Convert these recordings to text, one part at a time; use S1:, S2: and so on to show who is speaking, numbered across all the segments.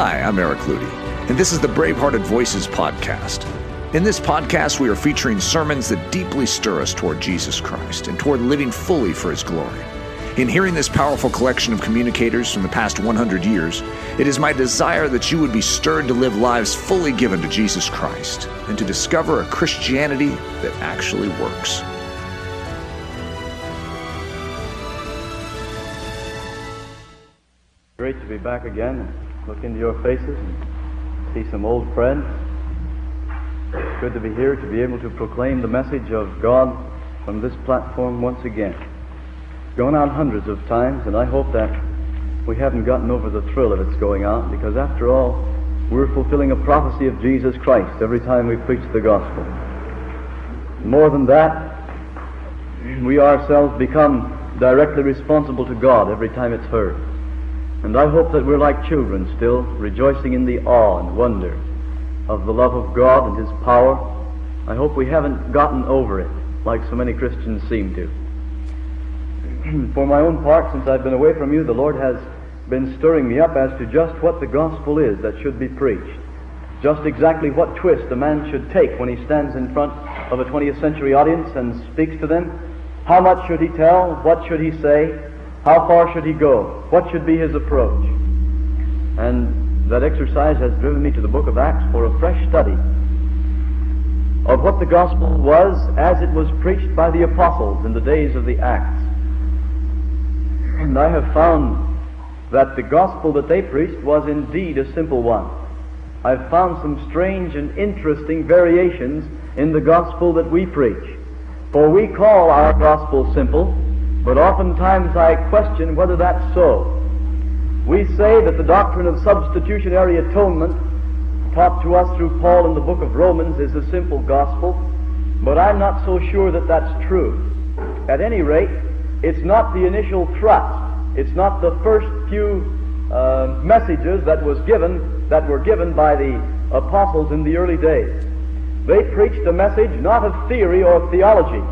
S1: Hi, I'm Eric Ludy, and this is the Bravehearted Voices podcast. In this podcast, we are featuring sermons that deeply stir us toward Jesus Christ and toward living fully for His glory. In hearing this powerful collection of communicators from the past 100 years, it is my desire that you would be stirred to live lives fully given to Jesus Christ and to discover a Christianity that actually works.
S2: Great to be back again look into your faces and see some old friends. It's good to be here to be able to proclaim the message of God from this platform once again. Gone out hundreds of times, and I hope that we haven't gotten over the thrill of its going out because, after all, we're fulfilling a prophecy of Jesus Christ every time we preach the gospel. More than that, we ourselves become directly responsible to God every time it's heard. And I hope that we're like children still, rejoicing in the awe and wonder of the love of God and His power. I hope we haven't gotten over it like so many Christians seem to. For my own part, since I've been away from you, the Lord has been stirring me up as to just what the gospel is that should be preached. Just exactly what twist a man should take when he stands in front of a 20th century audience and speaks to them. How much should he tell? What should he say? How far should he go? What should be his approach? And that exercise has driven me to the book of Acts for a fresh study of what the gospel was as it was preached by the apostles in the days of the Acts. And I have found that the gospel that they preached was indeed a simple one. I've found some strange and interesting variations in the gospel that we preach. For we call our gospel simple, but oftentimes I question whether that's so. We say that the doctrine of substitutionary atonement, taught to us through Paul in the book of Romans, is a simple gospel, but I'm not so sure that that's true. At any rate, it's not the initial thrust. It's not the first few uh, messages that was given that were given by the apostles in the early days. They preached a message not of theory or theology,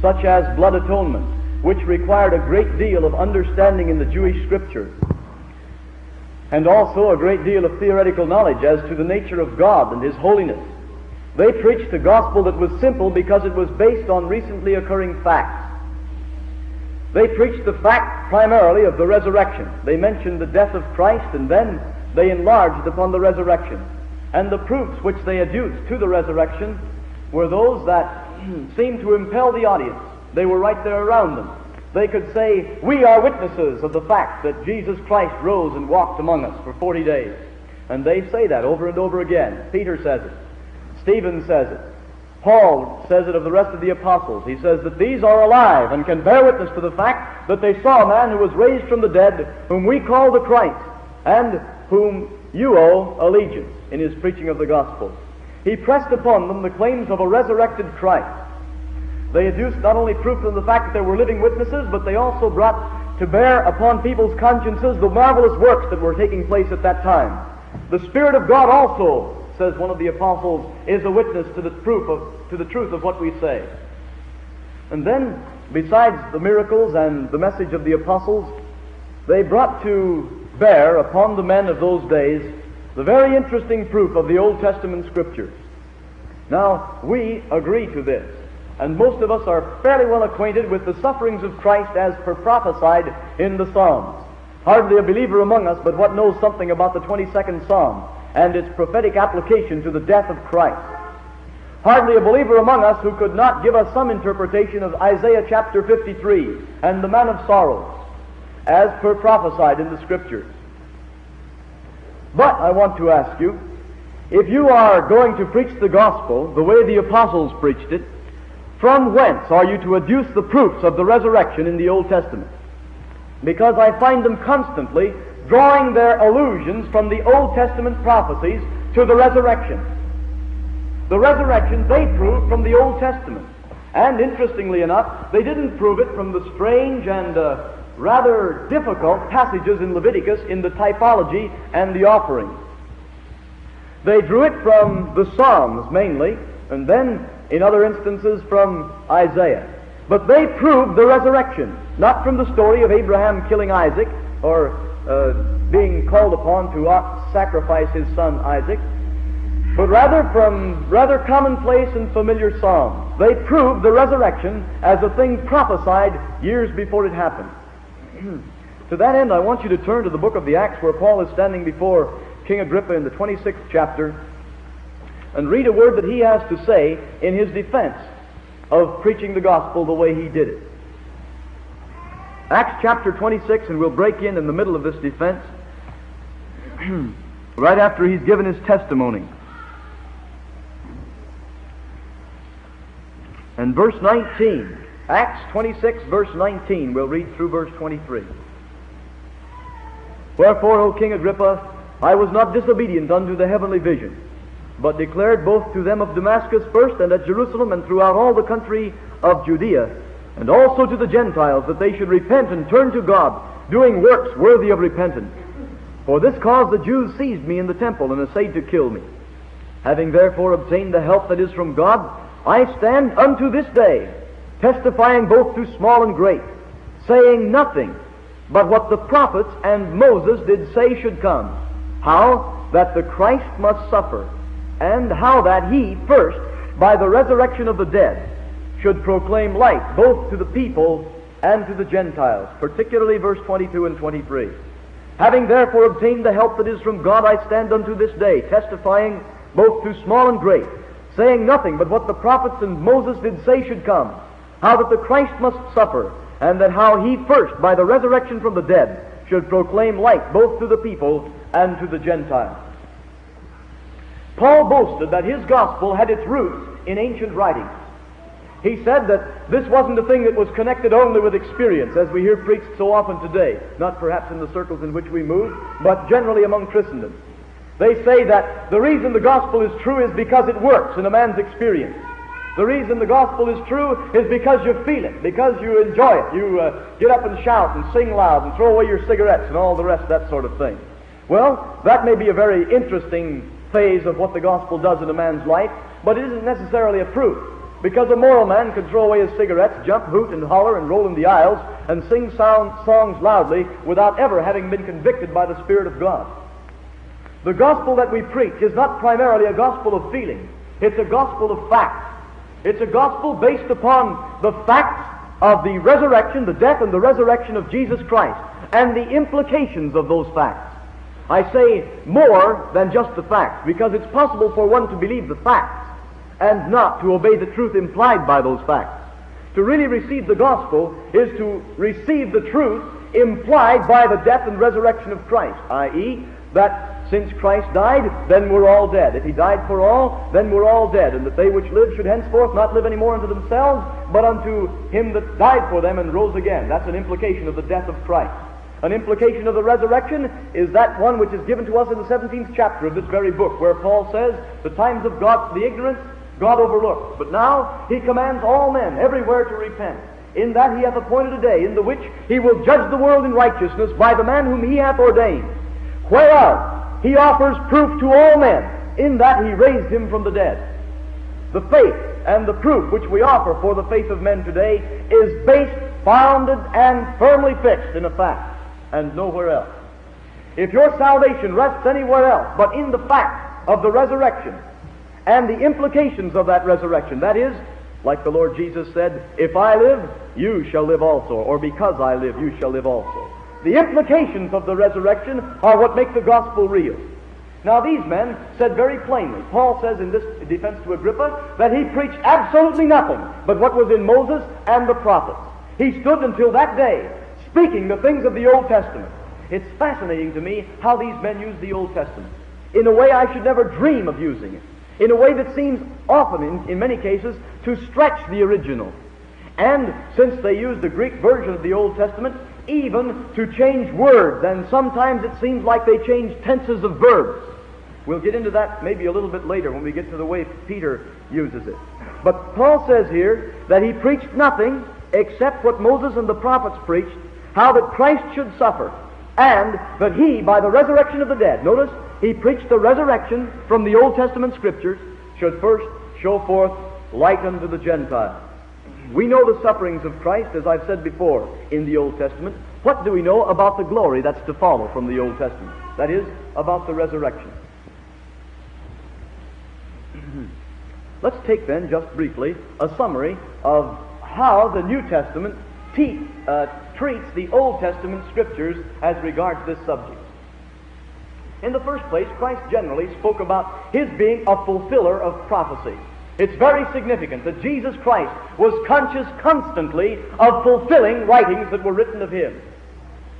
S2: such as blood atonement, which required a great deal of understanding in the Jewish scriptures, and also a great deal of theoretical knowledge as to the nature of God and His holiness. They preached a gospel that was simple because it was based on recently occurring facts. They preached the fact primarily of the resurrection. They mentioned the death of Christ and then they enlarged upon the resurrection. And the proofs which they adduced to the resurrection were those that seemed to impel the audience. They were right there around them. They could say, We are witnesses of the fact that Jesus Christ rose and walked among us for 40 days. And they say that over and over again. Peter says it. Stephen says it. Paul says it of the rest of the apostles. He says that these are alive and can bear witness to the fact that they saw a man who was raised from the dead, whom we call the Christ, and whom you owe allegiance in his preaching of the gospel. He pressed upon them the claims of a resurrected Christ. They adduced not only proof of the fact that they were living witnesses, but they also brought to bear upon people's consciences the marvelous works that were taking place at that time. The Spirit of God also, says one of the apostles, is a witness to the proof of to the truth of what we say. And then, besides the miracles and the message of the apostles, they brought to bear upon the men of those days the very interesting proof of the Old Testament Scriptures. Now, we agree to this, and most of us are fairly well acquainted with the sufferings of Christ as per prophesied in the Psalms. Hardly a believer among us but what knows something about the 22nd Psalm and its prophetic application to the death of Christ. Hardly a believer among us who could not give us some interpretation of Isaiah chapter 53 and the man of sorrows, as per prophesied in the Scriptures. But I want to ask you, if you are going to preach the gospel the way the apostles preached it, from whence are you to adduce the proofs of the resurrection in the Old Testament? Because I find them constantly drawing their allusions from the Old Testament prophecies to the resurrection. The resurrection they proved from the Old Testament. And interestingly enough, they didn't prove it from the strange and uh, rather difficult passages in Leviticus in the typology and the offerings. They drew it from the Psalms mainly, and then in other instances from Isaiah. But they proved the resurrection, not from the story of Abraham killing Isaac or uh, being called upon to sacrifice his son Isaac, but rather from rather commonplace and familiar psalms. They proved the resurrection as a thing prophesied years before it happened. to that end, I want you to turn to the book of the Acts where Paul is standing before King Agrippa in the 26th chapter and read a word that he has to say in his defense of preaching the gospel the way he did it. Acts chapter 26, and we'll break in in the middle of this defense right after he's given his testimony. And verse 19, Acts 26, verse 19, we'll read through verse 23. Wherefore, O King Agrippa, I was not disobedient unto the heavenly vision, but declared both to them of Damascus first and at Jerusalem and throughout all the country of Judea, and also to the Gentiles, that they should repent and turn to God, doing works worthy of repentance. For this cause the Jews seized me in the temple and essayed to kill me. Having therefore obtained the help that is from God, I stand unto this day, testifying both to small and great, saying nothing but what the prophets and Moses did say should come, how that the Christ must suffer, and how that he first, by the resurrection of the dead, should proclaim light both to the people and to the Gentiles, particularly verse 22 and 23. Having therefore obtained the help that is from God, I stand unto this day, testifying both to small and great, saying nothing but what the prophets and Moses did say should come, how that the Christ must suffer, and that how he first, by the resurrection from the dead, should proclaim light both to the people and to the Gentiles. Paul boasted that his gospel had its roots in ancient writings. He said that this wasn't a thing that was connected only with experience, as we hear preached so often today, not perhaps in the circles in which we move, but generally among Christendom. They say that the reason the gospel is true is because it works in a man's experience. The reason the gospel is true is because you feel it, because you enjoy it. You uh, get up and shout and sing loud and throw away your cigarettes and all the rest, that sort of thing. Well, that may be a very interesting phase of what the gospel does in a man's life, but it isn't necessarily a proof. Because a moral man can throw away his cigarettes, jump, hoot, and holler, and roll in the aisles, and sing sound, songs loudly without ever having been convicted by the Spirit of God. The gospel that we preach is not primarily a gospel of feeling. It's a gospel of fact. It's a gospel based upon the facts of the resurrection, the death and the resurrection of Jesus Christ, and the implications of those facts. I say more than just the facts, because it's possible for one to believe the facts and not to obey the truth implied by those facts. To really receive the gospel is to receive the truth implied by the death and resurrection of Christ, i.e., that since Christ died, then we're all dead. If he died for all, then we're all dead. And that they which live should henceforth not live any more unto themselves, but unto him that died for them and rose again. That's an implication of the death of Christ. An implication of the resurrection is that one which is given to us in the 17th chapter of this very book, where Paul says, The times of God, the ignorant, God overlooks. But now he commands all men everywhere to repent. In that he hath appointed a day in the which he will judge the world in righteousness by the man whom he hath ordained. Whereof he offers proof to all men in that he raised him from the dead. The faith and the proof which we offer for the faith of men today is based, founded, and firmly fixed in a fact, and nowhere else. If your salvation rests anywhere else but in the fact of the resurrection and the implications of that resurrection, that is, like the Lord Jesus said, If I live, you shall live also, or because I live, you shall live also. The implications of the resurrection are what make the gospel real. Now, these men said very plainly, Paul says in this defense to Agrippa, that he preached absolutely nothing but what was in Moses and the prophets. He stood until that day speaking the things of the Old Testament. It's fascinating to me how these men use the Old Testament in a way I should never dream of using it, in a way that seems often, in, in many cases, to stretch the original. And since they use the Greek version of the Old Testament, even to change words, and sometimes it seems like they change tenses of verbs. We'll get into that maybe a little bit later when we get to the way Peter uses it. But Paul says here that he preached nothing except what Moses and the prophets preached, how that Christ should suffer, and that he, by the resurrection of the dead, notice, he preached the resurrection from the Old Testament scriptures, should first show forth light unto the Gentiles. We know the sufferings of Christ, as I've said before, in the Old Testament. what do we know about the glory that's to follow from the Old Testament? That is, about the resurrection. Let's take then, just briefly, a summary of how the New Testament te- uh, treats the Old Testament scriptures as regards this subject. In the first place, Christ generally spoke about his being a fulfiller of prophecy. It's very significant that Jesus Christ was conscious constantly of fulfilling writings that were written of him.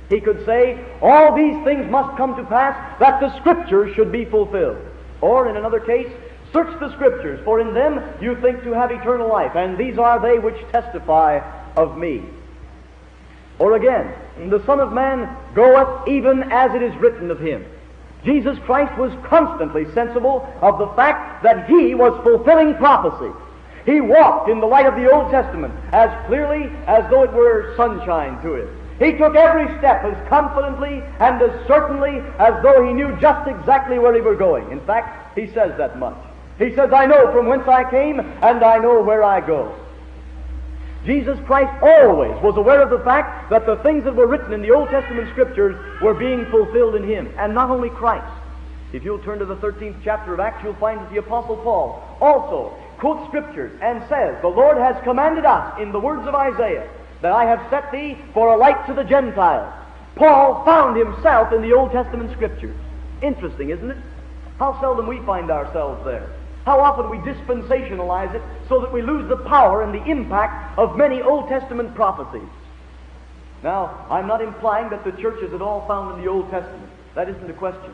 S2: He could say, All these things must come to pass that the Scriptures should be fulfilled. Or, in another case, Search the Scriptures, for in them you think to have eternal life, and these are they which testify of me. Or again, the Son of Man goeth even as it is written of him. Jesus Christ was constantly sensible of the fact that he was fulfilling prophecy. He walked in the light of the Old Testament as clearly as though it were sunshine to him. He took every step as confidently and as certainly as though he knew just exactly where he were going. In fact, he says that much. He says, I know from whence I came and I know where I go. Jesus Christ always was aware of the fact that the things that were written in the Old Testament Scriptures were being fulfilled in Him, and not only Christ. If you'll turn to the 13th chapter of Acts, you'll find that the Apostle Paul also quotes Scriptures and says, The Lord has commanded us in the words of Isaiah that I have set thee for a light to the Gentiles. Paul found himself in the Old Testament Scriptures. Interesting, isn't it? How seldom we find ourselves there. How often we dispensationalize it so that we lose the power and the impact of many Old Testament prophecies. Now, I'm not implying that the church is at all found in the Old Testament. That isn't the question.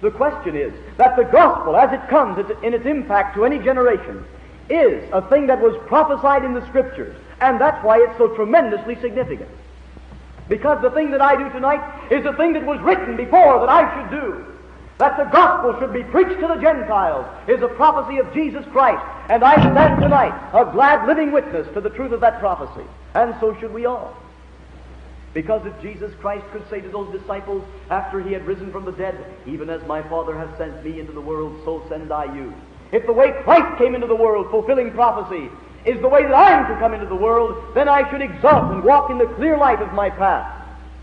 S2: The question is that the gospel, as it comes in its impact to any generation, is a thing that was prophesied in the Scriptures, and that's why it's so tremendously significant. Because the thing that I do tonight is the thing that was written before that I should do that the gospel should be preached to the Gentiles is a prophecy of Jesus Christ. And I stand tonight a glad living witness to the truth of that prophecy. And so should we all. Because if Jesus Christ could say to those disciples after he had risen from the dead, Even as my Father has sent me into the world, so send I you. If the way Christ came into the world, fulfilling prophecy, is the way that I am to come into the world, then I should exult and walk in the clear light of my path.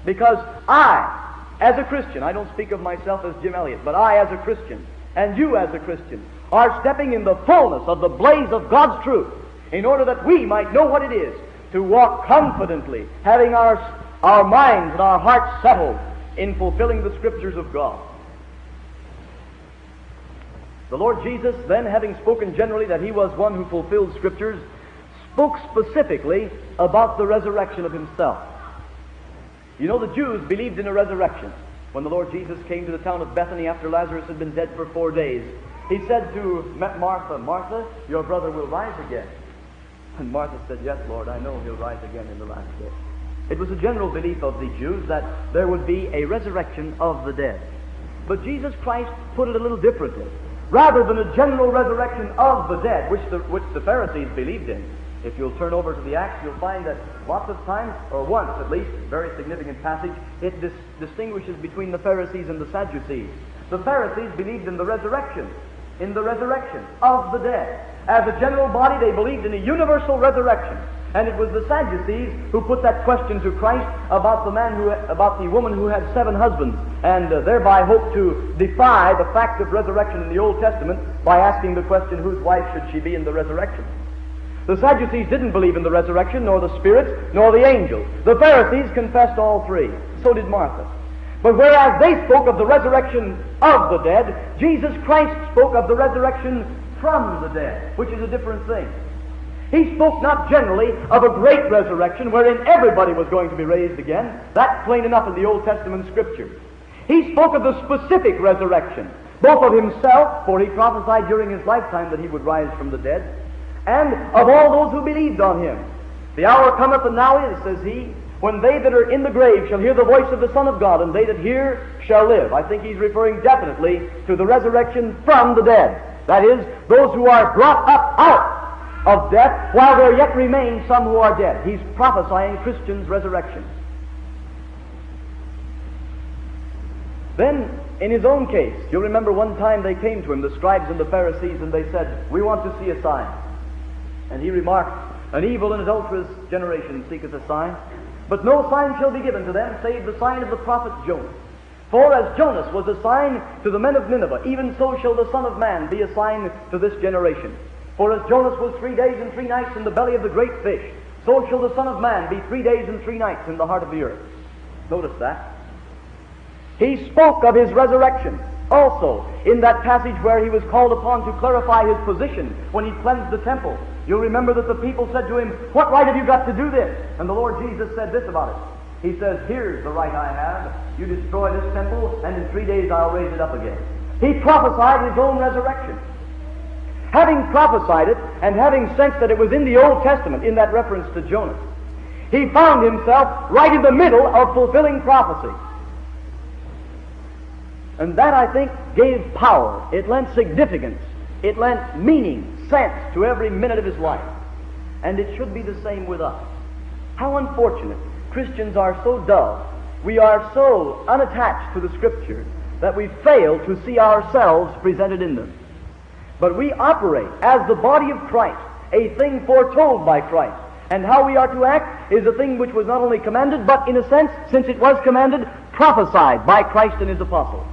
S2: Because I as a Christian, I don't speak of myself as Jim Elliot, but I as a Christian, and you as a Christian, are stepping in the fullness of the blaze of God's truth in order that we might know what it is to walk confidently, having our, our minds and our hearts settled in fulfilling the Scriptures of God. The Lord Jesus, then, having spoken generally that He was one who fulfilled Scriptures, spoke specifically about the resurrection of Himself. You know, the Jews believed in a resurrection. When the Lord Jesus came to the town of Bethany after Lazarus had been dead for four days, he said to Martha, Martha, your brother will rise again. And Martha said, Yes, Lord, I know he'll rise again in the last day. It was a general belief of the Jews that there would be a resurrection of the dead. But Jesus Christ put it a little differently. Rather than a general resurrection of the dead, which the, which the Pharisees believed in, if you'll turn over to the Acts, you'll find that lots of times, or once at least, very significant passage, it dis- distinguishes between the Pharisees and the Sadducees. The Pharisees believed in the resurrection, in the resurrection of the dead. As a general body, they believed in a universal resurrection. And it was the Sadducees who put that question to Christ about the man who, about the woman who had seven husbands, and uh, thereby hoped to defy the fact of resurrection in the Old Testament by asking the question, whose wife should she be in the resurrection? The Sadducees didn't believe in the resurrection, nor the spirits, nor the angels. The Pharisees confessed all three. So did Martha. But whereas they spoke of the resurrection of the dead, Jesus Christ spoke of the resurrection from the dead, which is a different thing. He spoke not generally of a great resurrection wherein everybody was going to be raised again. That's plain enough in the Old Testament Scripture. He spoke of the specific resurrection, both of himself, for he prophesied during his lifetime that he would rise from the dead, and of all those who believed on him. The hour cometh, and now is, says he, when they that are in the grave shall hear the voice of the Son of God, and they that hear shall live. I think he's referring definitely to the resurrection from the dead. That is, those who are brought up out of death while there yet remain some who are dead. He's prophesying Christians' resurrection. Then, in his own case, you'll remember one time they came to him, the scribes and the Pharisees, and they said, We want to see a sign. And he remarked, An evil and adulterous generation seeketh a sign, But no sign shall be given to them save the sign of the prophet Jonas. For as Jonas was a sign to the men of Nineveh, even so shall the Son of Man be a sign to this generation. For as Jonas was three days and three nights in the belly of the great fish, so shall the Son of Man be three days and three nights in the heart of the earth. Notice that. He spoke of his resurrection also in that passage where he was called upon to clarify his position when he cleansed the temple. You'll remember that the people said to him, What right have you got to do this? And the Lord Jesus said this about it. He says, Here's the right I have. You destroy this temple, and in three days I'll raise it up again. He prophesied his own resurrection. Having prophesied it, and having sensed that it was in the Old Testament, in that reference to Jonas, he found himself right in the middle of fulfilling prophecy. And that, I think, gave power. It lent significance. It lent meaning sense to every minute of his life. And it should be the same with us. How unfortunate. Christians are so dull. We are so unattached to the Scriptures that we fail to see ourselves presented in them. But we operate as the body of Christ, a thing foretold by Christ. And how we are to act is a thing which was not only commanded, but in a sense, since it was commanded, prophesied by Christ and his apostles.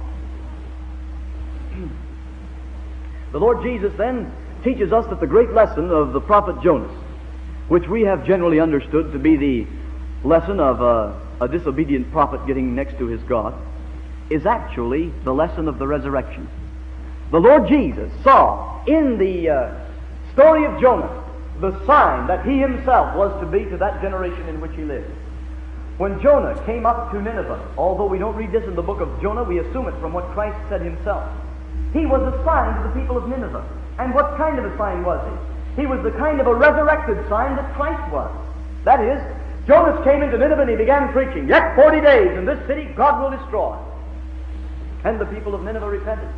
S2: The Lord Jesus then teaches us that the great lesson of the prophet Jonas, which we have generally understood to be the lesson of a, a disobedient prophet getting next to his God, is actually the lesson of the resurrection. The Lord Jesus saw in the uh, story of Jonah the sign that he himself was to be to that generation in which he lived. When Jonah came up to Nineveh, although we don't read this in the book of Jonah, we assume it from what Christ said himself. He was a sign to the people of Nineveh. And what kind of a sign was he? He was the kind of a resurrected sign that Christ was. That is, Jonas came into Nineveh and he began preaching, Yet forty days, and this city God will destroy. And the people of Nineveh repented.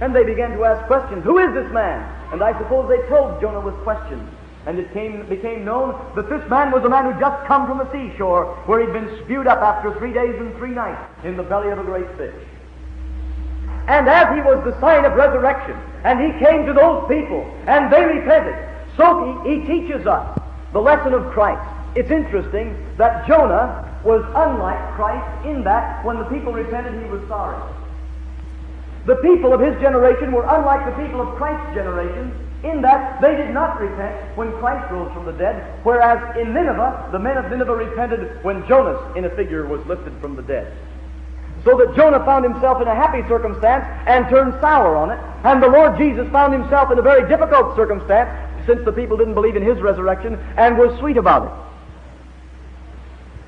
S2: And they began to ask questions. Who is this man? And I suppose they probed Jonah with questions. And it came, became known that this man was a man who just come from the seashore, where he'd been spewed up after three days and three nights in the belly of a great fish. And as he was the sign of resurrection, and he came to those people, and they repented, so he, he teaches us the lesson of Christ. It's interesting that Jonah was unlike Christ in that when the people repented, he was sorry. The people of his generation were unlike the people of Christ's generation in that they did not repent when Christ rose from the dead, whereas in Nineveh, the men of Nineveh repented when Jonas, in a figure, was lifted from the dead. So that Jonah found himself in a happy circumstance and turned sour on it. And the Lord Jesus found himself in a very difficult circumstance since the people didn't believe in his resurrection and was sweet about it.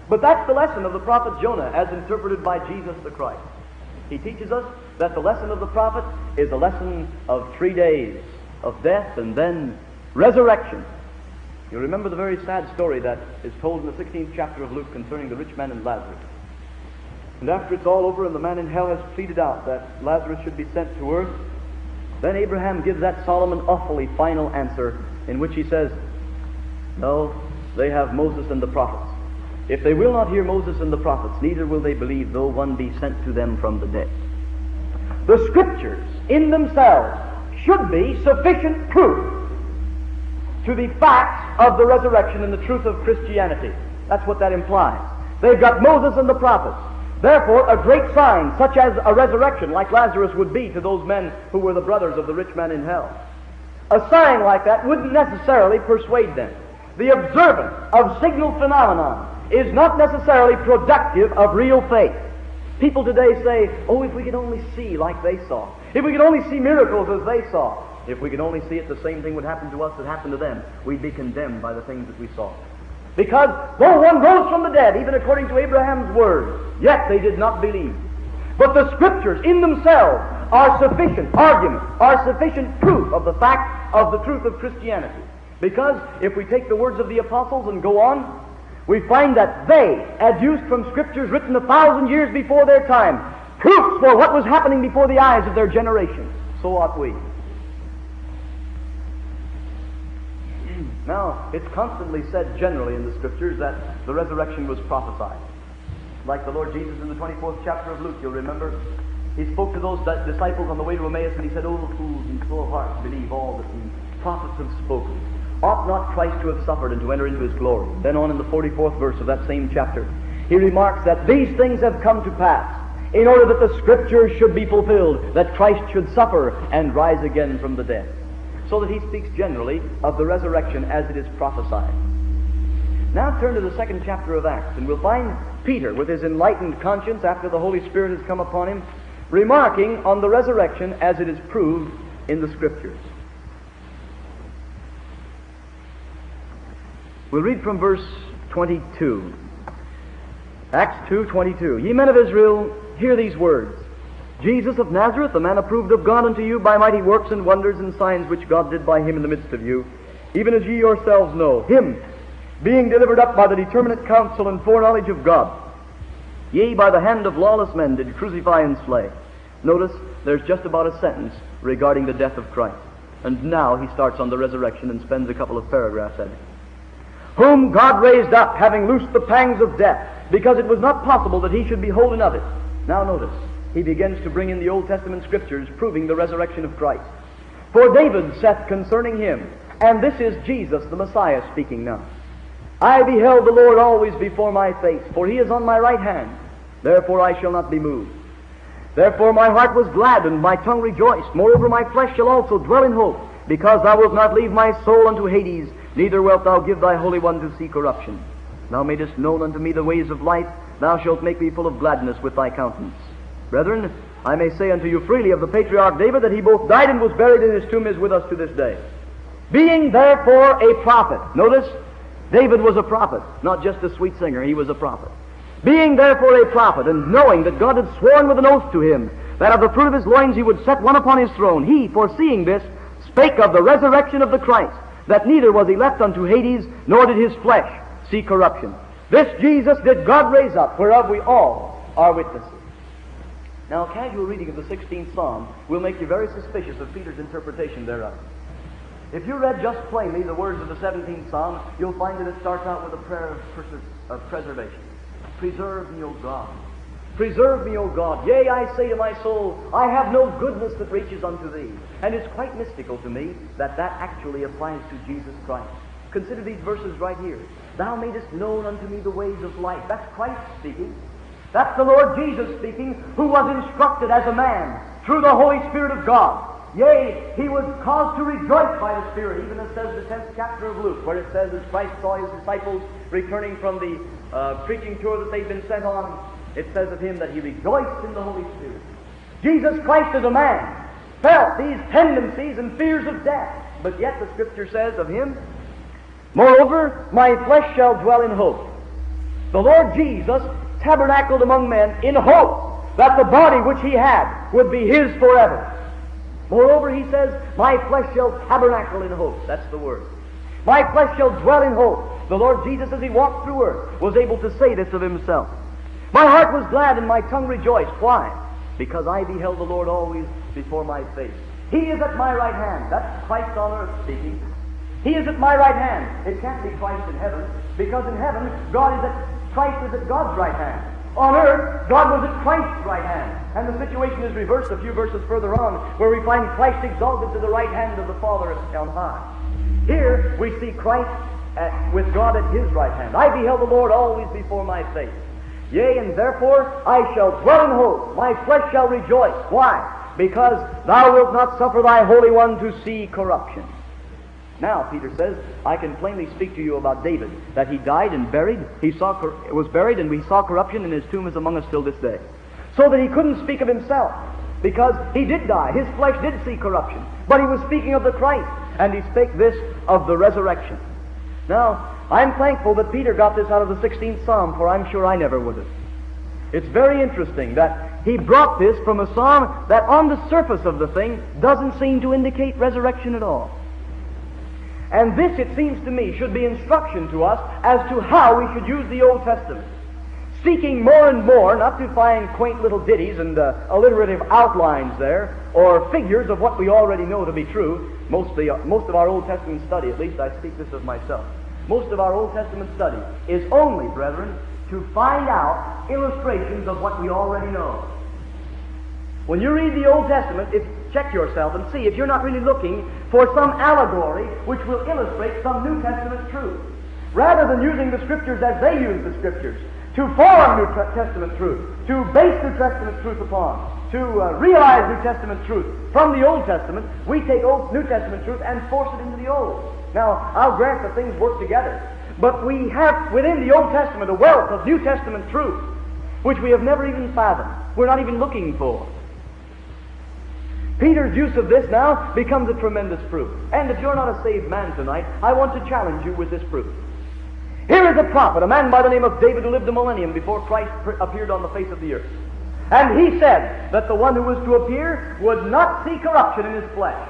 S2: But that's the lesson of the prophet Jonah as interpreted by Jesus the Christ. He teaches us that the lesson of the prophet is a lesson of three days of death and then resurrection. You remember the very sad story that is told in the 16th chapter of Luke concerning the rich man and Lazarus. And after it's all over and the man in hell has pleaded out that Lazarus should be sent to earth, then Abraham gives that solemn and awfully final answer in which he says, No, they have Moses and the prophets. If they will not hear Moses and the prophets, neither will they believe, though one be sent to them from the dead. The scriptures in themselves should be sufficient proof to the facts of the resurrection and the truth of Christianity. That's what that implies. They've got Moses and the prophets. Therefore, a great sign, such as a resurrection, like Lazarus would be to those men who were the brothers of the rich man in hell, a sign like that wouldn't necessarily persuade them. The observance of signal phenomenon is not necessarily productive of real faith. People today say, oh, if we could only see like they saw, if we could only see miracles as they saw, if we could only see it, the same thing would happen to us that happened to them. We'd be condemned by the things that we saw. Because though one rose from the dead, even according to Abraham's word, yet they did not believe. But the scriptures in themselves are sufficient argument, are sufficient proof of the fact of the truth of Christianity. Because if we take the words of the apostles and go on, we find that they adduced from scriptures written a thousand years before their time proofs for what was happening before the eyes of their generation. So ought we. Now, it's constantly said generally in the Scriptures that the resurrection was prophesied. Like the Lord Jesus in the 24th chapter of Luke, you'll remember. He spoke to those disciples on the way to Emmaus and he said, O fools and slow of heart, believe all that the prophets have spoken. Ought not Christ to have suffered and to enter into his glory? Then on in the 44th verse of that same chapter, he remarks that these things have come to pass in order that the Scriptures should be fulfilled, that Christ should suffer and rise again from the dead. So that he speaks generally of the resurrection as it is prophesied. Now turn to the second chapter of Acts, and we'll find Peter, with his enlightened conscience after the Holy Spirit has come upon him, remarking on the resurrection as it is proved in the Scriptures. We'll read from verse 22. Acts 2:22. Ye men of Israel, hear these words. Jesus of Nazareth, a man approved of God unto you by mighty works and wonders and signs which God did by him in the midst of you, even as ye yourselves know, him being delivered up by the determinate counsel and foreknowledge of God, ye by the hand of lawless men did crucify and slay. Notice there's just about a sentence regarding the death of Christ. And now he starts on the resurrection and spends a couple of paragraphs at it. Whom God raised up, having loosed the pangs of death, because it was not possible that he should be holden of it. Now notice, he begins to bring in the Old Testament scriptures proving the resurrection of Christ. For David saith concerning him, and this is Jesus the Messiah speaking now. I beheld the Lord always before my face, for he is on my right hand. Therefore I shall not be moved. Therefore my heart was glad, and my tongue rejoiced. Moreover, my flesh shall also dwell in hope, because thou wilt not leave my soul unto Hades, neither wilt thou give thy Holy One to see corruption. Thou madest known unto me the ways of life, thou shalt make me full of gladness with thy countenance. Brethren, I may say unto you freely of the patriarch David that he both died and was buried, and his tomb is with us to this day. Being therefore a prophet, notice, David was a prophet, not just a sweet singer, he was a prophet. Being therefore a prophet, and knowing that God had sworn with an oath to him that of the fruit of his loins he would set one upon his throne, he, foreseeing this, spake of the resurrection of the Christ, that neither was he left unto Hades, nor did his flesh see corruption. This Jesus did God raise up, whereof we all are witnesses. Now, a casual reading of the 16th Psalm will make you very suspicious of Peter's interpretation thereof. If you read just plainly the words of the 17th Psalm, you'll find that it starts out with a prayer of, preservation. Preserve me, O God. Preserve me, O God. Yea, I say to my soul, I have no goodness that reaches unto thee. And it's quite mystical to me that that actually applies to Jesus Christ. Consider these verses right here. Thou madest known unto me the ways of life. That's Christ speaking. That's the Lord Jesus speaking, who was instructed as a man through the Holy Spirit of God Yea, he was caused to rejoice by the Spirit, even as says the 10th chapter of Luke, where it says, as Christ saw his disciples returning from the uh, preaching tour that they'd been sent on, it says of him that he rejoiced in the Holy Spirit. Jesus Christ as a man felt these tendencies and fears of death, but yet the Scripture says of him, Moreover, my flesh shall dwell in hope. The Lord Jesus tabernacled among men in hope that the body which he had would be his forever. Moreover, he says, My flesh shall tabernacle in hope. That's the word. My flesh shall dwell in hope. The Lord Jesus, as he walked through earth, was able to say this of himself. My heart was glad and my tongue rejoiced. Why? Because I beheld the Lord always before my face. He is at my right hand. That's Christ on earth speaking. He is at my right hand. It can't be Christ in heaven, because in heaven, God is at Christ is at God's right hand. On earth, God was at Christ's right hand. And the situation is reversed a few verses further on, where we find Christ exalted to the right hand of the Father on high. Here we see Christ at, with God at his right hand. I beheld the Lord always before my face. Yea, and therefore I shall dwell in hope. My flesh shall rejoice. Why? Because thou wilt not suffer thy Holy One to see corruption. Now, Peter says, I can plainly speak to you about David, that he died and buried. He saw, was buried, and we saw corruption, and his tomb is among us till this day. So that he couldn't speak of himself, because he did die. His flesh did see corruption. But he was speaking of the Christ, and he spake this of the resurrection. Now, I'm thankful that Peter got this out of the 16th Psalm, for I'm sure I never would have. It's very interesting that he brought this from a psalm that on the surface of the thing doesn't seem to indicate resurrection at all. And this, it seems to me, should be instruction to us as to how we should use the Old Testament. Seeking more and more, not to find quaint little ditties and uh, alliterative outlines there, or figures of what we already know to be true. Mostly, uh, most of our Old Testament study, at least I speak this of myself, most of our Old Testament study is only, brethren, to find out illustrations of what we already know. When you read the Old Testament, it's check yourself and see if you're not really looking for some allegory which will illustrate some New Testament truth. Rather than using the Scriptures as they use the Scriptures, to form New Testament truth, to base New Testament truth upon, to uh, realize New Testament truth from the Old Testament, we take Old New Testament truth and force it into the Old. Now, I'll grant that things work together, but we have within the Old Testament a wealth of New Testament truth which we have never even fathomed. We're not even looking for. Peter's use of this now becomes a tremendous proof. And if you're not a saved man tonight, I want to challenge you with this proof. Here is a prophet, a man by the name of David who lived a millennium before Christ appeared on the face of the earth. And he said that the one who was to appear would not see corruption in his flesh.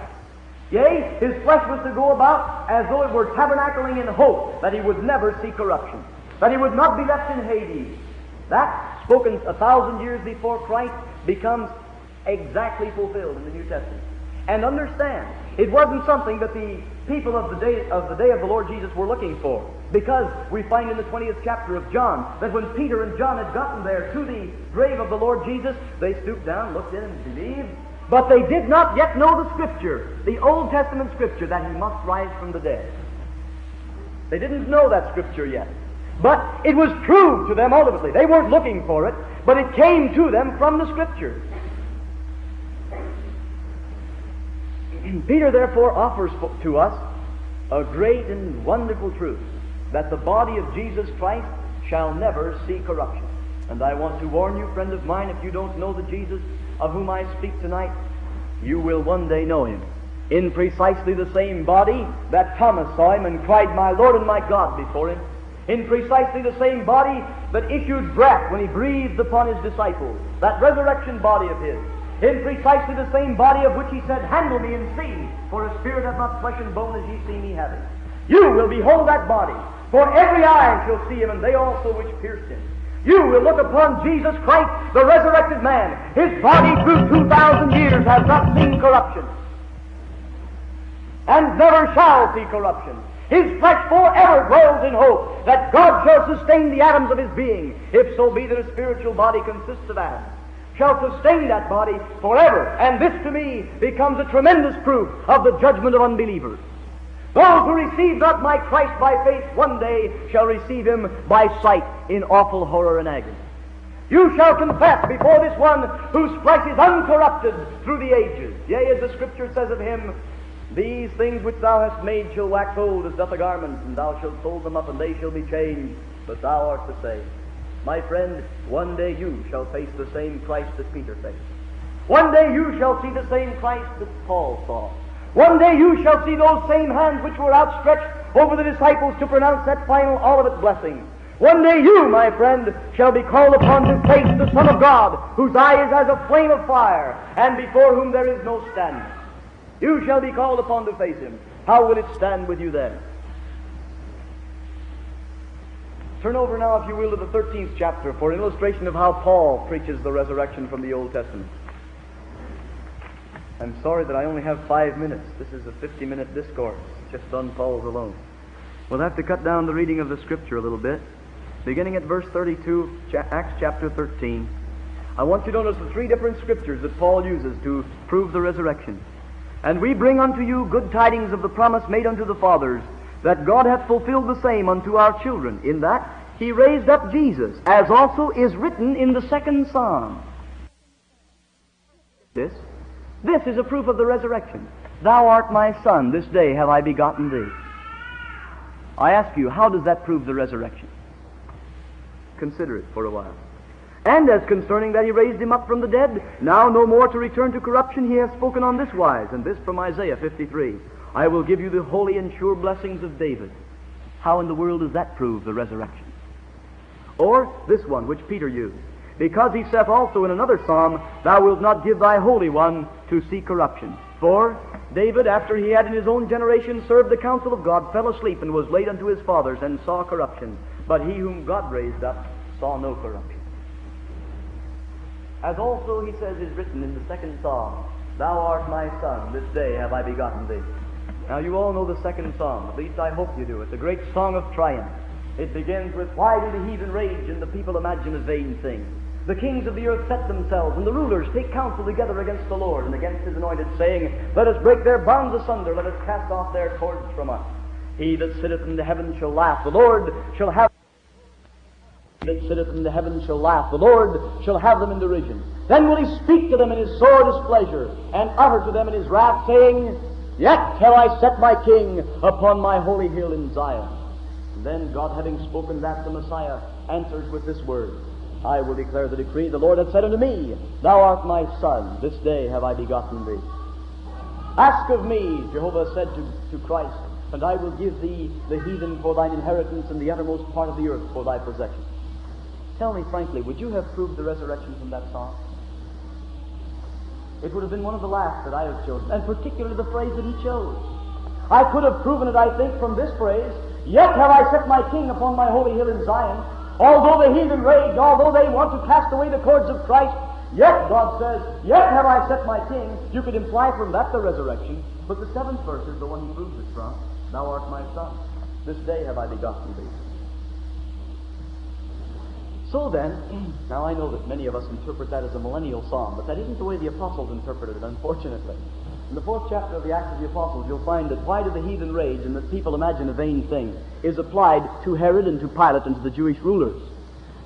S2: Yea, his flesh was to go about as though it were tabernacling in hope that he would never see corruption, that he would not be left in Hades. That, spoken a thousand years before Christ, becomes exactly fulfilled in the New Testament. And understand, it wasn't something that the people of the day of the day of the Lord Jesus were looking for. Because we find in the 20th chapter of John that when Peter and John had gotten there to the grave of the Lord Jesus, they stooped down, looked in, and believed. But they did not yet know the Scripture, the Old Testament Scripture, that he must rise from the dead. They didn't know that Scripture yet. But it was true to them ultimately. They weren't looking for it, but it came to them from the Scripture. Peter therefore offers to us a great and wonderful truth that the body of Jesus Christ shall never see corruption. And I want to warn you, friend of mine, if you don't know the Jesus of whom I speak tonight, you will one day know him in precisely the same body that Thomas saw him and cried, My Lord and my God, before him. In precisely the same body that issued breath when he breathed upon his disciples, that resurrection body of his in precisely the same body of which he said, Handle me and see, for a spirit hath not flesh and bone as ye see me having. You will behold that body, for every eye shall see him, and they also which pierced him. You will look upon Jesus Christ, the resurrected man. His body through 2,000 years has not seen corruption, and never shall see corruption. His flesh forever dwells in hope that God shall sustain the atoms of his being, if so be that a spiritual body consists of atoms shall sustain that body forever. And this to me becomes a tremendous proof of the judgment of unbelievers. Those who receive not my Christ by faith one day shall receive him by sight in awful horror and agony. You shall confess before this one whose flesh is uncorrupted through the ages. Yea, as the Scripture says of him, these things which thou hast made shall wax old as doth a garment, and thou shalt fold them up, and they shall be changed, but thou art the same. My friend, one day you shall face the same Christ that Peter faced. One day you shall see the same Christ that Paul saw. One day you shall see those same hands which were outstretched over the disciples to pronounce that final Olivet blessing. One day you, my friend, shall be called upon to face the Son of God, whose eye is as a flame of fire, and before whom there is no standing. You shall be called upon to face him. How will it stand with you then? Turn over now, if you will, to the 13th chapter for an illustration of how Paul preaches the resurrection from the Old Testament. I'm sorry that I only have five minutes. This is a 50 minute discourse just on Paul's alone. We'll have to cut down the reading of the Scripture a little bit. Beginning at verse 32, Acts chapter 13. I want you to notice the three different Scriptures that Paul uses to prove the resurrection. And we bring unto you good tidings of the promise made unto the fathers that God hath fulfilled the same unto our children, in that he raised up Jesus, as also is written in the second psalm. This, this is a proof of the resurrection. Thou art my son, this day have I begotten thee. I ask you, how does that prove the resurrection? Consider it for a while. And as concerning that he raised him up from the dead, now no more to return to corruption, he hath spoken on this wise, and this from Isaiah 53. I will give you the holy and sure blessings of David. How in the world does that prove the resurrection? Or this one, which Peter used. Because he saith also in another psalm, Thou wilt not give thy Holy One to see corruption. For David, after he had in his own generation served the counsel of God, fell asleep and was laid unto his fathers and saw corruption. But he whom God raised up saw no corruption. As also he says is written in the second psalm, Thou art my son, this day have I begotten thee. Now, you all know the second psalm, At least I hope you do. It's a great song of triumph. It begins with, Why do the heathen rage and the people imagine a vain thing? The kings of the earth set themselves, and the rulers take counsel together against the Lord and against his anointed, saying, Let us break their bonds asunder, let us cast off their cords from us. He that sitteth in the heavens shall laugh. The Lord shall have that sitteth in the heavens shall laugh. The Lord shall have them in derision. Then will he speak to them in his sore displeasure, and utter to them in his wrath, saying, Yet have I set my king upon my holy hill in Zion. Then God, having spoken that, the Messiah answers with this word, I will declare the decree. The Lord hath said unto me, Thou art my son, this day have I begotten thee. Ask of me, Jehovah said to, to Christ, and I will give thee the heathen for thine inheritance and the uttermost part of the earth for thy possession. Tell me frankly, would you have proved the resurrection from that song? It would have been one of the last that I have chosen, and particularly the phrase that he chose. I could have proven it, I think, from this phrase, Yet have I set my king upon my holy hill in Zion. Although the heathen rage, although they want to cast away the cords of Christ, yet, God says, Yet have I set my king. You could imply from that the resurrection, but the seventh verse is the one he proves it from. Thou art my son. This day have I begotten thee. So then, now I know that many of us interpret that as a millennial psalm, but that isn't the way the apostles interpreted it, unfortunately. In the fourth chapter of the Acts of the Apostles, you'll find that why do the heathen rage and that people imagine a vain thing is applied to Herod and to Pilate and to the Jewish rulers.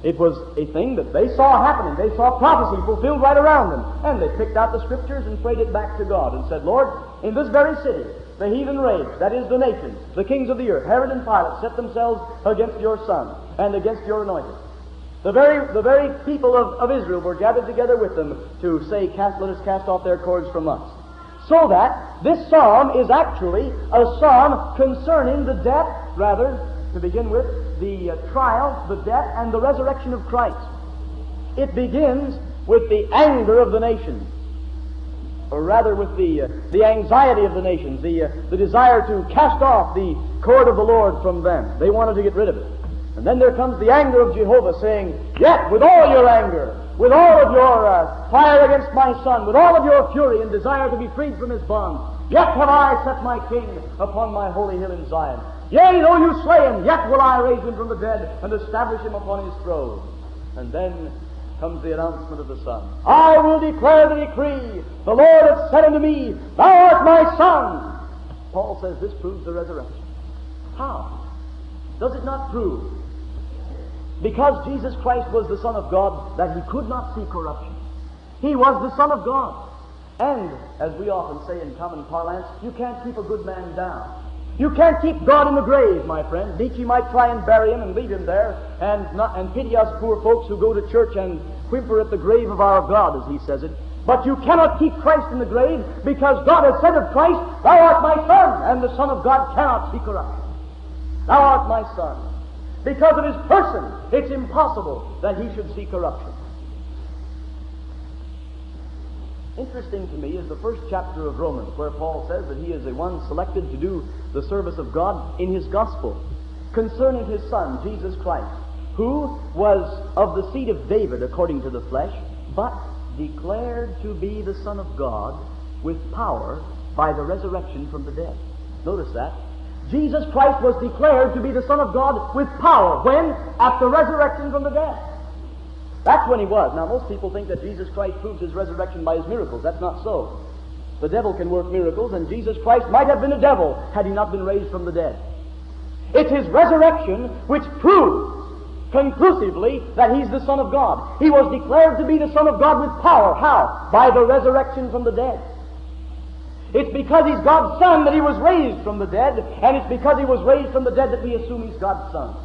S2: It was a thing that they saw happening. They saw prophecy fulfilled right around them. And they picked out the scriptures and prayed it back to God and said, Lord, in this very city, the heathen rage, that is the nations, the kings of the earth, Herod and Pilate, set themselves against your son and against your anointed. The very, the very people of, of Israel were gathered together with them to say, cast, let us cast off their cords from us. So that this psalm is actually a psalm concerning the death, rather, to begin with, the uh, trial, the death, and the resurrection of Christ. It begins with the anger of the nations, or rather with the, uh, the anxiety of the nations, the, uh, the desire to cast off the cord of the Lord from them. They wanted to get rid of it. And then there comes the anger of Jehovah saying, Yet with all your anger, with all of your uh, fire against my son, with all of your fury and desire to be freed from his bonds, yet have I set my king upon my holy hill in Zion. Yea, though you slay him, yet will I raise him from the dead and establish him upon his throne. And then comes the announcement of the Son. I will declare the decree. The Lord hath said unto me, Thou art my son. Paul says this proves the resurrection. How? Does it not prove because Jesus Christ was the Son of God, that he could not see corruption. He was the Son of God. And, as we often say in common parlance, you can't keep a good man down. You can't keep God in the grave, my friend. Nietzsche might try and bury him and leave him there and, not, and pity us poor folks who go to church and whimper at the grave of our God, as he says it. But you cannot keep Christ in the grave because God has said of Christ, Thou art my Son, and the Son of God cannot see corruption. Thou art my Son. Because of his person, it's impossible that he should see corruption. Interesting to me is the first chapter of Romans, where Paul says that he is the one selected to do the service of God in his gospel concerning his Son, Jesus Christ, who was of the seed of David according to the flesh, but declared to be the Son of God with power by the resurrection from the dead. Notice that. Jesus Christ was declared to be the Son of God with power. When? After the resurrection from the dead. That's when he was. Now, most people think that Jesus Christ proves his resurrection by his miracles. That's not so. The devil can work miracles, and Jesus Christ might have been a devil had he not been raised from the dead. It's his resurrection which proves conclusively that he's the Son of God. He was declared to be the Son of God with power. How? By the resurrection from the dead. It's because he's God's Son that he was raised from the dead, and it's because he was raised from the dead that we assume he's God's Son.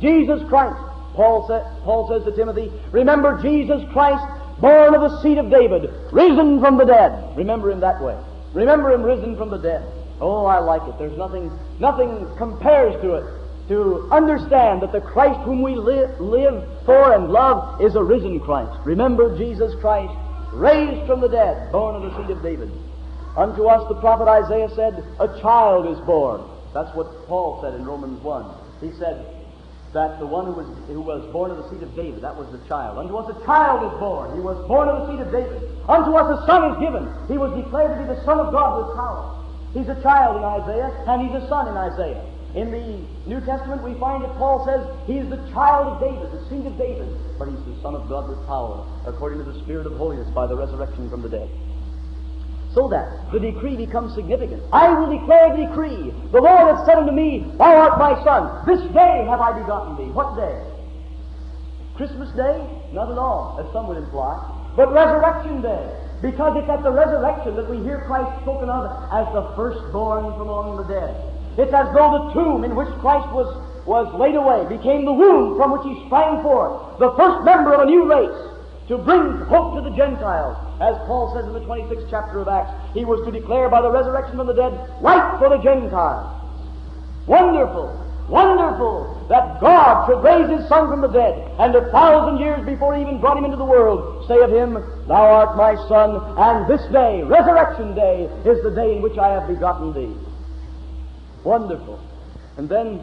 S2: Jesus Christ, Paul, sa- Paul says to Timothy, remember Jesus Christ, born of the seed of David, risen from the dead. Remember him that way. Remember him risen from the dead. Oh, I like it. There's nothing, nothing compares to it to understand that the Christ whom we li- live for and love is a risen Christ. Remember Jesus Christ, raised from the dead, born of the seed of David. Unto us, the prophet Isaiah said, A child is born. That's what Paul said in Romans 1. He said that the one who was, who was born of the seed of David, that was the child. Unto us a child is born. He was born of the seed of David. Unto us a son is given. He was declared to be the Son of God with power. He's a child in Isaiah, and he's a son in Isaiah. In the New Testament, we find that Paul says he is the child of David, the seed of David, but he's the Son of God with power, according to the Spirit of holiness by the resurrection from the dead. so that the decree becomes significant. I will declare the decree. The Lord hath said unto me, Thou art my son. This day have I begotten thee. What day? Christmas day? Not at all, as some would imply. But resurrection day. Because it's at the resurrection that we hear Christ spoken of as the firstborn from among the dead. It's as though the tomb in which Christ was, was laid away became the womb from which he sprang forth, the first member of a new race to bring hope to the Gentiles. As Paul says in the 26th chapter of Acts, he was to declare by the resurrection from the dead light for the Gentiles. Wonderful, wonderful that God should raise his Son from the dead, and a thousand years before he even brought him into the world, say of him, Thou art my Son, and this day, resurrection day, is the day in which I have begotten thee. Wonderful. And then,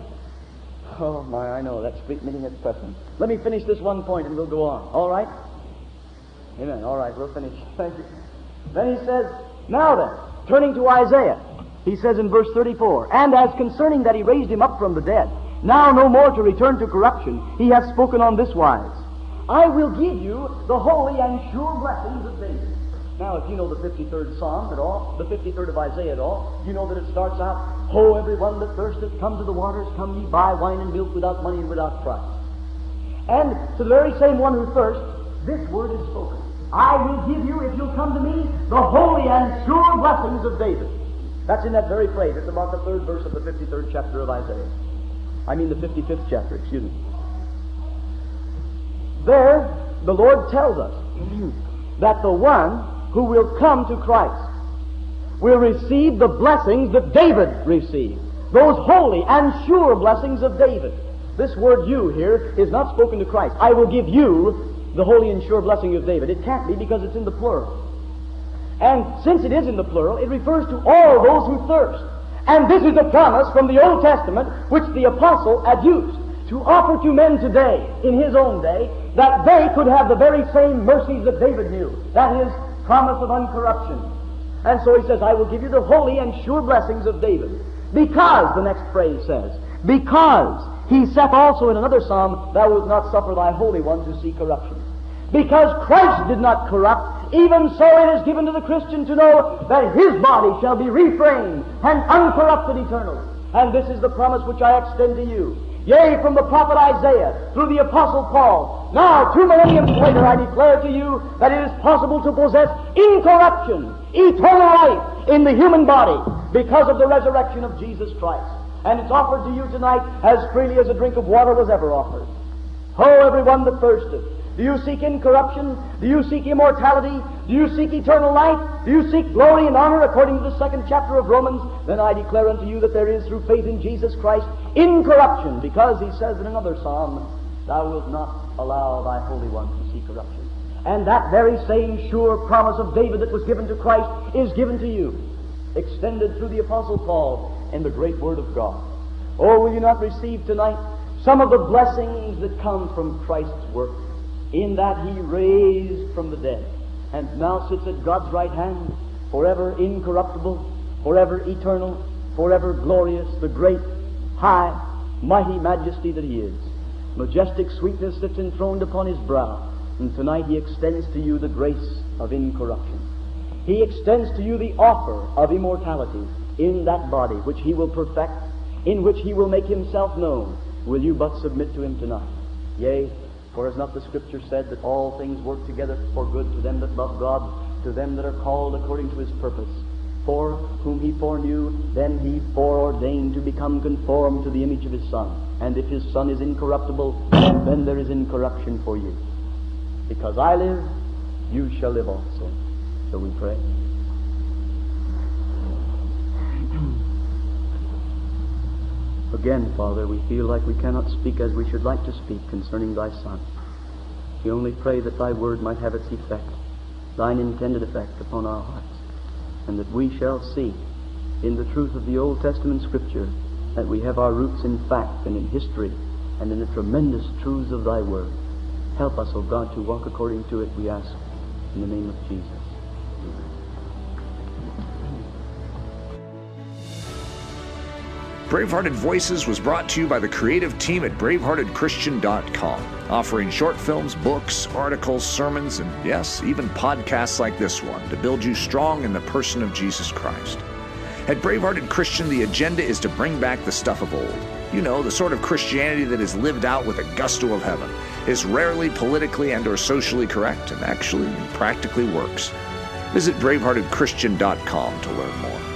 S2: oh my, I know, that street meeting is pressing. Let me finish this one point and we'll go on. All right? Amen. All right, we'll finish. Thank you. Then he says, Now then, turning to Isaiah, he says in verse 34, And as concerning that he raised him up from the dead, now no more to return to corruption, he hath spoken on this wise I will give you the holy and sure blessings. Now, if you know the 53rd Psalm at all, the 53rd of Isaiah at all, you know that it starts out, Ho, everyone that thirsteth, come to the waters, come ye buy wine and milk without money and without price. And to the very same one who thirsts, this word is spoken. I will give you, if you'll come to me, the holy and sure blessings of David. That's in that very phrase. It's about the third verse of the 53rd chapter of Isaiah. I mean the 55th chapter, excuse me. There, the Lord tells us that the one who will come to Christ will receive the blessings that David received. Those holy and sure blessings of David. This word you here is not spoken to Christ. I will give you the holy and sure blessing of David. It can't be because it's in the plural. And since it is in the plural, it refers to all those who thirst. And this is a promise from the Old Testament which the apostle had used to offer to men today, in his own day, that they could have the very same mercies that David knew. That is, promise of uncorruption. And so he says, I will give you the holy and sure blessings of David. Because, the next phrase says, because he saith also in another psalm, Thou wilt not suffer thy Holy One to see corruption. Because Christ did not corrupt, even so it is given to the Christian to know that his body shall be reframed and uncorrupted eternally. And this is the promise which I extend to you. Yea, from the prophet Isaiah through the apostle Paul. Now, two millenniums later, I declare to you that it is possible to possess incorruption, eternal life in the human body because of the resurrection of Jesus Christ. And it's offered to you tonight as freely as a drink of water was ever offered. Oh, everyone that thirsteth. Do you seek incorruption? Do you seek immortality? Do you seek eternal life? Do you seek glory and honor according to the second chapter of Romans? Then I declare unto you that there is through faith in Jesus Christ incorruption, because he says in another psalm, Thou wilt not allow thy Holy One to see corruption. And that very same sure promise of David that was given to Christ is given to you, extended through the Apostle Paul in the great Word of God. Oh, will you not receive tonight some of the blessings that come from Christ's work? In that he raised from the dead and now sits at God's right hand, forever incorruptible, forever eternal, forever glorious, the great, high, mighty majesty that he is. Majestic sweetness that's enthroned upon his brow. And tonight he extends to you the grace of incorruption. He extends to you the offer of immortality in that body which he will perfect, in which he will make himself known. Will you but submit to him tonight? Yea, for has not the Scripture said that all things work together for good to them that love God, to them that are called according to His purpose? For whom He foreknew, them He foreordained to become conformed to the image of His Son. And if His Son is incorruptible, then there is incorruption for you. Because I live, you shall live also. Shall we pray? Again, Father, we feel like we cannot speak as we should like to speak concerning Thy Son. We only pray that Thy word might have its effect, Thine intended effect upon our hearts, and that we shall see in the truth of the Old Testament Scripture that we have our roots in fact and in history and in the tremendous truths of Thy word. Help us, O God, to walk according to it, we ask, in the name of Jesus.
S1: Bravehearted Voices was brought to you by the creative team at braveheartedchristian.com. offering short films, books, articles, sermons, and yes, even podcasts like this one to build you strong in the person of Jesus Christ. At Bravehearted Christian, the agenda is to bring back the stuff of old. You know, the sort of Christianity that is lived out with a gusto of heaven, is rarely politically and or socially correct, and actually practically works. Visit braveheartedchristian.com to learn more.